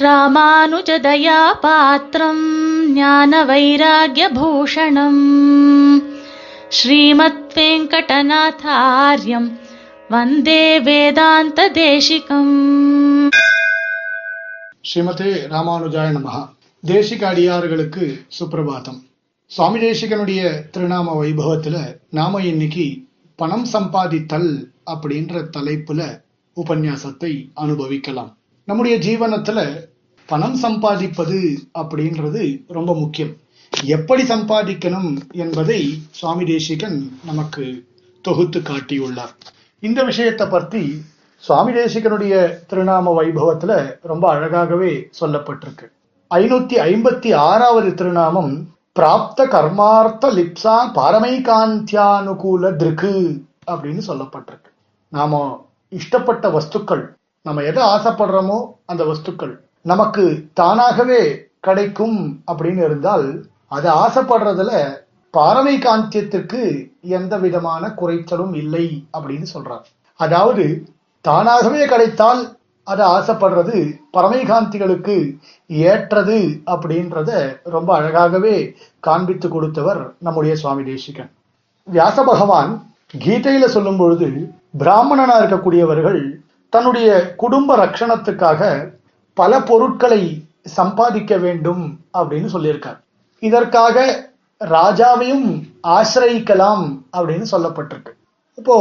ராமானுஜதயா பாத்திரம் ஞான வைராகியபூஷணம் ஸ்ரீமத் வெங்கடநாதாரியம் வந்தே வேதாந்த தேசிகம் ஸ்ரீமதே ராமானுஜாய நமஹா தேசிக அடியார்களுக்கு சுப்பிரபாதம் சுவாமி தேசிகனுடைய திருநாம வைபவத்துல நாம இன்னைக்கு பணம் சம்பாதித்தல் அப்படின்ற தலைப்புல உபன்யாசத்தை அனுபவிக்கலாம். நம்முடைய ஜீவனத்துல பணம் சம்பாதிப்பது அப்படின்றது ரொம்ப முக்கியம். எப்படி சம்பாதிக்கணும் என்பதை சுவாமி தேசிகன் நமக்கு தொகுத்து காட்டியுள்ளார். இந்த விஷயத்தை பற்றி சுவாமி தேசிகனுடைய திருநாம வைபவத்துல ரொம்ப அழகாகவே சொல்லப்பட்டிருக்கு. ஐநூத்தி ஐம்பத்தி ஆறாவது திருநாமம் பிராப்த கர்மார்த்த லிப்சா பாரமைகாந்தியானுகூல திருக்கு அப்படின்னு சொல்லப்பட்டிருக்கு. நாம இஷ்டப்பட்ட வஸ்துக்கள் நம்ம எதை ஆசைப்படுறோமோ அந்த வஸ்துக்கள் நமக்கு தானாகவே கிடைக்கும் அப்படின்னு இருந்தால் அதை ஆசைப்படுறதுல பாரமை காந்தியத்திற்கு எந்த விதமான குறைச்சலும் இல்லை அப்படின்னு சொல்றார். அதாவது தானாகவே கிடைத்தால் அதை ஆசைப்படுறது பரமைகாந்திகளுக்கு ஏற்றது அப்படின்றத ரொம்ப அழகாகவே காண்பித்து கொடுத்தவர் நம்முடைய சுவாமி தேசிகன். வியாச பகவான் கீதையில சொல்லும் பொழுது பிராமணனா இருக்கக்கூடியவர்கள் தன்னுடைய குடும்ப ரட்சணத்துக்காக பல பொருட்களை சம்பாதிக்க வேண்டும் அப்படின்னு சொல்லியிருக்கார். இதற்காக ராஜாவையும் ஆசிரயிக்கலாம் அப்படின்னு சொல்லப்பட்டிருக்கு. இப்போ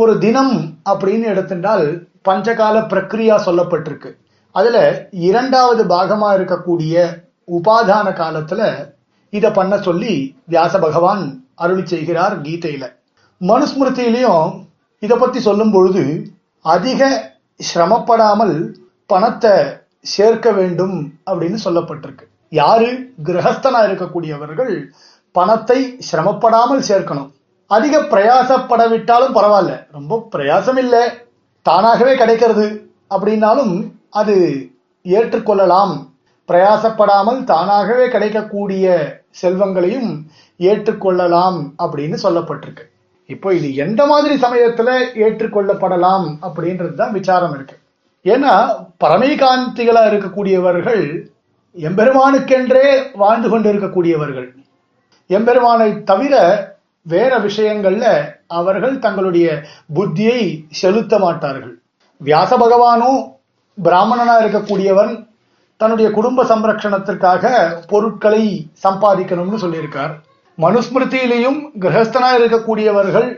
ஒரு தினம் அப்படின்னு எடுத்துட்டால் பஞ்சகால பிரக்ரியா சொல்லப்பட்டிருக்கு. அதுல இரண்டாவது பாகமா இருக்கக்கூடிய உபாதான காலத்துல இத பண்ண சொல்லி வியாச பகவான் அருளி செய்கிறார் கீதையில. மனுஸ்மிருதியிலையும் இத பத்தி சொல்லும் பொழுது அதிக சிரமப்படாமல் பணத்தை சேர்க்க வேண்டும் அப்படின்னு சொல்லப்பட்டிருக்கு. யாரு? கிரகஸ்தனா இருக்கக்கூடியவர்கள் பணத்தை சிரமப்படாமல் சேர்க்கணும். அதிக பிரயாசப்படவிட்டாலும் பரவாயில்ல. ரொம்ப பிரயாசம் இல்லை தானாகவே கிடைக்கிறது அப்படின்னாலும் அது ஏற்றுக்கொள்ளலாம். பிரயாசப்படாமல் தானாகவே கிடைக்கக்கூடிய செல்வங்களையும் ஏற்றுக்கொள்ளலாம் அப்படின்னு சொல்லப்பட்டிருக்கு. இப்போ இது எந்த மாதிரி சமயத்துல ஏற்றுக்கொள்ளப்படலாம் அப்படின்றது தான் விசாரம் இருக்கு. ஏன்னா பரமைகாந்திகளா இருக்கக்கூடியவர்கள் எம்பெருமானுக்கென்றே வாழ்ந்து கொண்டு இருக்கக்கூடியவர்கள் எம்பெருமானை தவிர வேற விஷயங்கள்ல அவர்கள் தங்களுடைய புத்தியை செலுத்த மாட்டார்கள். வியாச பகவானும் பிராமணனா இருக்கக்கூடியவன் தன்னுடைய குடும்ப சம்ரட்சணத்திற்காக பொருட்களை சம்பாதிக்கணும்னு சொல்லியிருக்கார். மனுஸ்மிருதியிலையும் கிரகஸ்தனாக இருக்கக்கூடியவர்கள்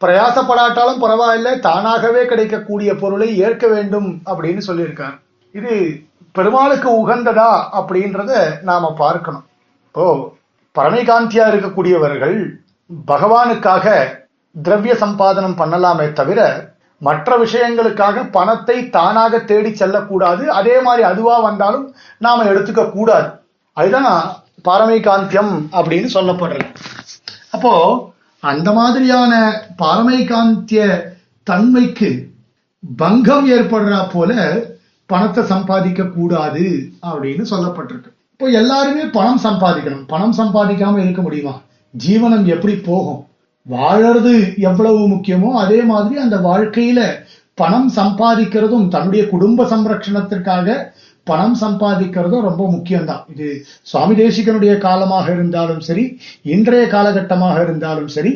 பிரயாசப்படாட்டாலும் பரவாயில்ல தானாகவே கிடைக்கக்கூடிய பொருளை ஏற்க வேண்டும் அப்படின்னு சொல்லியிருக்கார். இது பெருமாளுக்கு உகந்ததா அப்படின்றத நாம பார்க்கணும். இப்போ பரணிகாந்தியா இருக்கக்கூடியவர்கள் பகவானுக்காக திரவிய சம்பாதனம் பண்ணலாமே தவிர மற்ற விஷயங்களுக்காக பணத்தை தானாக தேடி செல்லக்கூடாது. அதே மாதிரி அதுவா வந்தாலும் நாம எடுத்துக்க கூடாது அதுதான்? பாரமைகாந்தியம் அப்படின்னு சொல்லப்படுறது. அப்போ அந்த மாதிரியான பாரமைகாந்திய தன்மைக்கு பங்கம் ஏற்படுறா போல பணத்தை சம்பாதிக்க கூடாது அப்படின்னு சொல்லப்பட்டிருக்கு. இப்போ எல்லாருமே பணம் சம்பாதிக்கணும். பணம் சம்பாதிக்காம இருக்க முடியுமா? ஜீவனம் எப்படி போகும்? வாழறது எவ்வளவு முக்கியமோ அதே மாதிரி அந்த வாழ்க்கையில பணம் சம்பாதிக்கிறதும் தன்னுடைய குடும்ப சம்ரட்சணத்திற்காக பணம் சம்பாதிக்கிறதும் ரொம்ப முக்கியம்தான். இது சுவாமி தேசிகனுடைய காலமாக இருந்தாலும் சரி இன்றைய காலகட்டமாக இருந்தாலும் சரி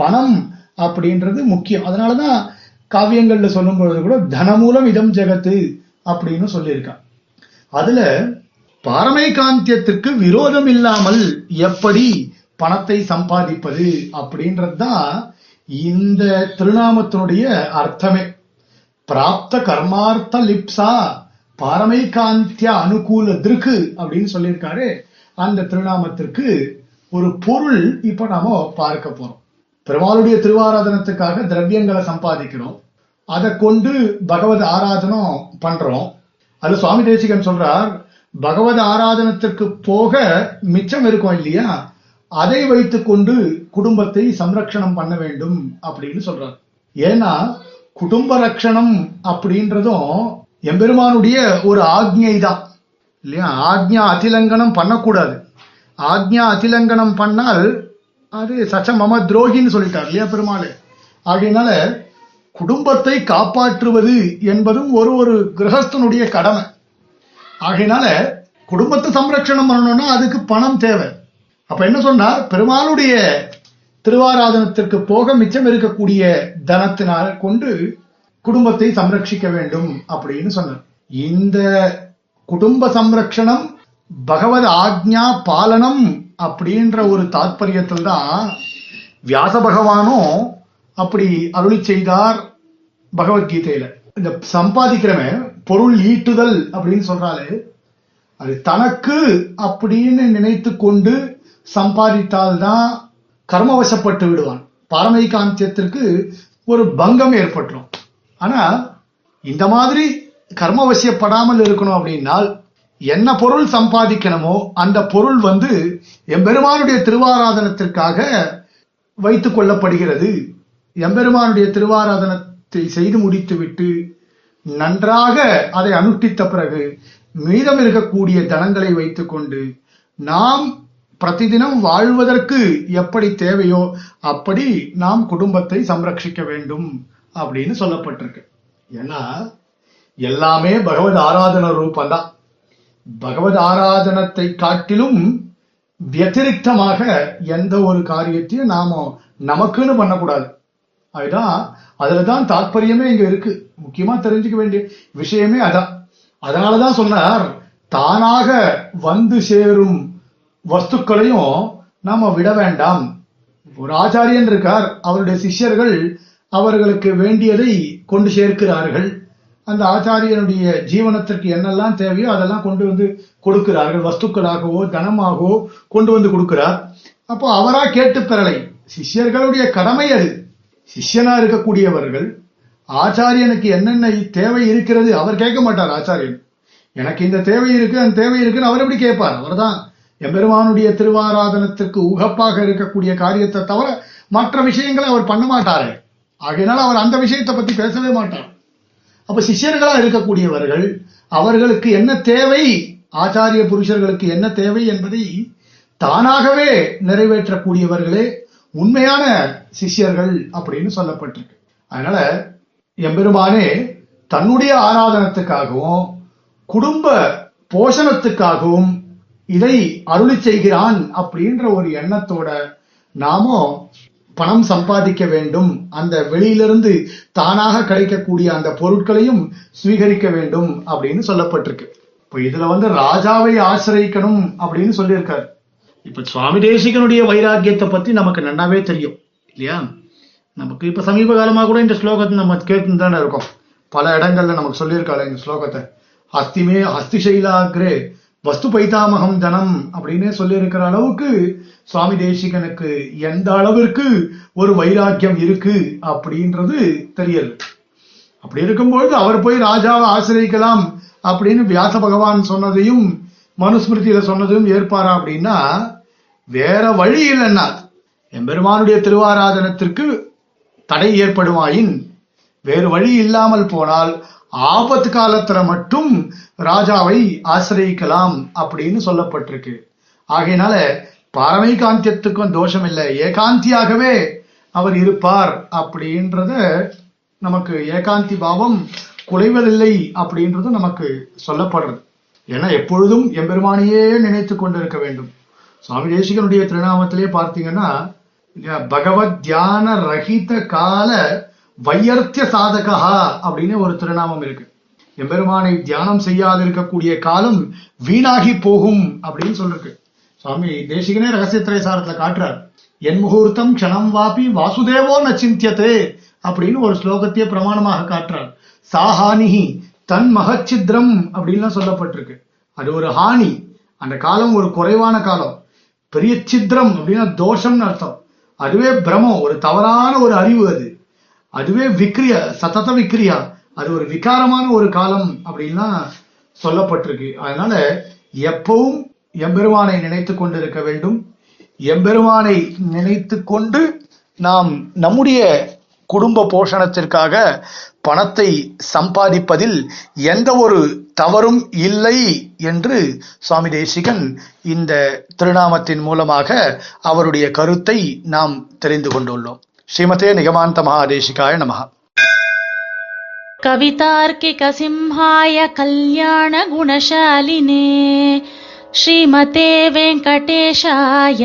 பணம் அப்படின்றது முக்கியம். அதனாலதான் காவியங்கள்ல சொல்லும் பொழுது கூட தனமூலம் இதம் ஜெகத்து அப்படின்னு சொல்லியிருக்கான். அதுல பாரமைகாந்தியத்திற்கு விரோதம் இல்லாமல் எப்படி பணத்தை சம்பாதிப்பது அப்படின்றது தான் இந்த திருநாமத்தினுடைய அர்த்தமே. பிராப்த கர்மார்த்த லிப்ஸா பாரமைகாந்திய அனுகூல திருக்கு அப்படின்னு சொல்லியிருக்காரு. அந்த திருநாமத்திற்கு ஒரு பொருள் இப்ப நாம பார்க்க போறோம். பெருமாளுடைய திருவாராதனத்துக்காக திரவியங்களை சம்பாதிக்கிறோம். அதை கொண்டு பகவத் ஆராதனம் பண்றோம். அது சுவாமி தேசிகன் சொல்றார் பகவத் ஆராதனத்திற்கு போக மிச்சம் இருக்கும் இல்லையா? அதை வைத்து கொண்டு குடும்பத்தை சம்ரக்ஷணம் பண்ண வேண்டும் அப்படின்னு சொல்றார். ஏன்னா குடும்ப ரட்சணம் அப்படின்றதும் எம்பெருமானுடைய ஒரு ஆக்ஞை தான் இல்லையா? ஆக்ஞா அதிலங்கனம் பண்ணக்கூடாது. ஆக்ஞா அதிலங்கனம் பண்ணால் அது சச்ச மம துரோகின்னு சொல்லிட்டார் இல்லையா பெருமாள்? அப்படின்னால குடும்பத்தை காப்பாற்றுவது என்பதும் ஒரு ஒரு கிரகஸ்தனுடைய கடமை. ஆகையினால குடும்பத்தை சம்ரட்சணம் பண்ணணும்னா அதுக்கு பணம் தேவை. அப்ப என்ன சொன்னார்? பெருமாளுடைய திருவாராதனத்திற்கு போக மிச்சம் இருக்கக்கூடிய தனத்தினால் கொண்டு குடும்பத்தை சம்ரட்சிக்க வேண்டும் அப்படின்னு சொன்னார். இந்த குடும்ப சம்ரக்ஷணம் பகவத் ஆக்ஞா பாலனம் அப்படின்ற ஒரு தாற்பயத்தில் தான் வியாச பகவானும் அப்படி அருளி செய்தார் பகவத்கீதையில. இந்த சம்பாதிக்கிறவன் பொருள் ஈட்டுதல் அப்படின்னு சொல்றாரு அது தனக்கு அப்படின்னு நினைத்து கொண்டு சம்பாதித்தால்தான் கர்மவசப்பட்டு விடுவான். பாரமைகாந்தியத்திற்கு ஒரு பங்கம் ஏற்பட்டுரும். ஆனா இந்த மாதிரி கர்மவசியப்படாமல் இருக்கணும் அப்படின்னால் என்ன பொருள் சம்பாதிக்கணுமோ அந்த பொருள் வந்து எம்பெருமானுடைய திருவாராதனத்திற்காக வைத்துக் கொள்ளப்படுகிறது. எம்பெருமானுடைய திருவாராதனத்தை செய்து முடித்துவிட்டு நன்றாக அதை அனுஷ்டித்த பிறகு மீதம் இருக்கக்கூடிய தனங்களை வைத்துக்கொண்டு நாம் பிரதிதினம் வாழ்வதற்கு எப்படி தேவையோ அப்படி நாம் குடும்பத்தை சம்ரட்சிக்க வேண்டும். அப்படின்னு சொல்லப்பட்டிருக்கு. ஏன்னா எல்லாமே பகவத் ஆராதன ரூபந்தான். பகவத் ஆராதனத்தை காட்டிலும் வத்திரிகமாக எந்த ஒரு காரியத்தையும் நாம நமக்குன்னு பண்ணக்கூடாது. அதுதான் அதுலதான் தாற்பயமே இங்க இருக்கு. முக்கியமா தெரிஞ்சுக்க வேண்டிய விஷயமே அதான். அதனாலதான் சொன்னார் தானாக வந்து சேரும் வஸ்துக்களையும் நாம விட வேண்டாம். ஒரு ஆச்சாரியன் இருக்கார் அவருடைய சிஷ்யர்கள் அவர்களுக்கு வேண்டியதை கொண்டு சேர்க்கிறார்கள். அந்த ஆச்சாரியனுடைய ஜீவனத்திற்கு என்னெல்லாம் தேவையோ அதெல்லாம் கொண்டு வந்து கொடுக்கிறார்கள். வஸ்துக்களாகவோ தனமாகவோ கொண்டு வந்து கொடுக்கிறார். அப்போ அவரா கேட்டு பெறலை. சிஷ்யர்களுடைய கடமை அது. சிஷ்யனா இருக்கக்கூடியவர்கள் ஆச்சாரியனுக்கு என்னென்ன தேவை இருக்கிறது அவர் கேட்க மாட்டார் ஆச்சாரியன். எனக்கு இந்த தேவை இருக்கு அந்த தேவை இருக்குன்னு அவர் எப்படி கேட்பார்? அவர்தான் எம்பெருமானுடைய திருவாராதனத்திற்கு உகப்பாக இருக்கக்கூடிய காரியத்தை தவிர மற்ற விஷயங்களை அவர் பண்ண மாட்டாரு. ஆகையினால் அவர் அந்த விஷயத்தை பத்தி பேசவே மாட்டார். அப்ப சிஷ்யர்களா இருக்கக்கூடியவர்கள் அவர்களுக்கு என்ன தேவை? ஆச்சாரிய புருஷர்களுக்கு என்ன தேவை என்பதை தானாகவே நிறைவேற்றக்கூடியவர்களே உண்மையான சிஷ்யர்கள் அப்படின்னு சொல்லப்பட்டிருக்கு. அதனால எம்பெருமானே தன்னுடைய ஆராதனத்துக்காகவும் குடும்ப போஷணத்துக்காகவும் இதை அருளி செய்கிறான் அப்படின்ற ஒரு எண்ணத்தோட நாமும் பணம் சம்பாதிக்க வேண்டும். அந்த வெளியிலிருந்து தானாக கிடைக்கக்கூடிய அந்த பொருட்களையும் சுவீகரிக்க வேண்டும் அப்படின்னு சொல்லப்பட்டிருக்கு. இப்போ இதுல வந்து ராஜாவை ஆசிரியக்கணும் அப்படின்னு சொல்லியிருக்காரு. இப்ப சுவாமி தேசிகனுடைய வைராக்கியத்தை பத்தி நமக்கு நன்னாவே தெரியும் இல்லையா? நமக்கு இப்ப சமீப காலமா கூட இந்த ஸ்லோகத்தை நம்ம கேட்டு தானே இருக்கோம். பல இடங்கள்ல நமக்கு சொல்லியிருக்காரு இந்த ஸ்லோகத்தை. ஹஸ்திமே ஹஸ்திசைலாகிரே வஸ்து பைதாமகம் தனம் அப்படின்னு சொல்லியிருக்கிற அளவுக்கு சுவாமி தேசிகனுக்கு எந்த அளவிற்கு ஒரு வைராக்கியம் இருக்கு அப்படின்றது தெரியல. அப்படி இருக்கும்பொழுது அவர் போய் ராஜாவை ஆசிரியக்கலாம் அப்படின்னு வியாச பகவான் சொன்னதையும் மனுஸ்மிருதியில சொன்னதையும் ஏற்பாரா அப்படின்னா வேற வழி இல்லைன்னா எம்பெருமானுடைய திருவாராதனத்திற்கு தடை ஏற்படுமாயின் வேறு வழி இல்லாமல் போனால் ஆபத்து காலத்துல மட்டும் ராஜாவை ஆசிரியக்கலாம் அப்படின்னு சொல்லப்பட்டிருக்கு. ஆகையினால பாரமை காந்தியத்துக்கும் தோஷம் இல்லை ஏகாந்தியாகவே அவர் இருப்பார் அப்படின்றத நமக்கு ஏகாந்தி பாவம் குலைவதில்லை அப்படின்றது நமக்கு சொல்லப்படுறது. ஏன்னா எப்பொழுதும் எம்பெருமானையே நினைத்து கொண்டிருக்க வேண்டும். சுவாமி தேசிகனுடைய திருநாமத்திலே பார்த்தீங்கன்னா பகவத் தியான ரஹித கால வையர்த்திய சாதகா அப்படின்னு ஒரு திருநாமம் இருக்கு. எம்பெருமானை தியானம் செய்யாது இருக்கக்கூடிய காலம் வீணாகி போகும் அப்படின்னு சொல்லிருக்கு. சுவாமி தேசிகனே ரகசியத்திரை சாரத்துல காட்டுறார். என் முகூர்த்தம் க்ஷணம் வாபி வாசுதேவோ நச்சிந்தியதே அப்படின்னு ஒரு ஸ்லோகத்தையே பிரமாணமாக காட்டுறார். சாஹானிஹி தன் மகச்சித்ரம் அப்படின்லாம் சொல்லப்பட்டிருக்கு. அது ஒரு ஹானி. அந்த காலம் ஒரு குறைவான காலம். பெரிய சித்திரம் அப்படின்னா தோஷம்னு அர்த்தம். அதுவே பிரமம். ஒரு தவறான ஒரு அறிவு அது. அதுவே விக்ரியா சத்தத விக்ரியா. அது ஒரு விகாரமான ஒரு காலம் அப்படின்லாம் சொல்லப்பட்டிருக்கு. அதனால எப்பவும் எம்பெருமானை நினைத்து கொண்டிருக்க வேண்டும். எம்பெருமானை நினைத்து கொண்டு நாம் நம்முடைய குடும்ப போஷணத்திற்காக பணத்தை சம்பாதிப்பதில் எந்த ஒரு தவறும் இல்லை என்று சுவாமி தேசிகன் இந்த திருநாமத்தின் மூலமாக அவருடைய கருத்தை நாம் தெரிந்து கொண்டுள்ளோம். ஸ்ரீமதே நிகமாந்த மகாதேசிகாய நமகா कवितार्किकसिंहाय कल्याणगुणशालिने श्रीमते वेङ्कटेशाय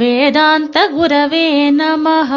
वेदान्तगुरवे नमः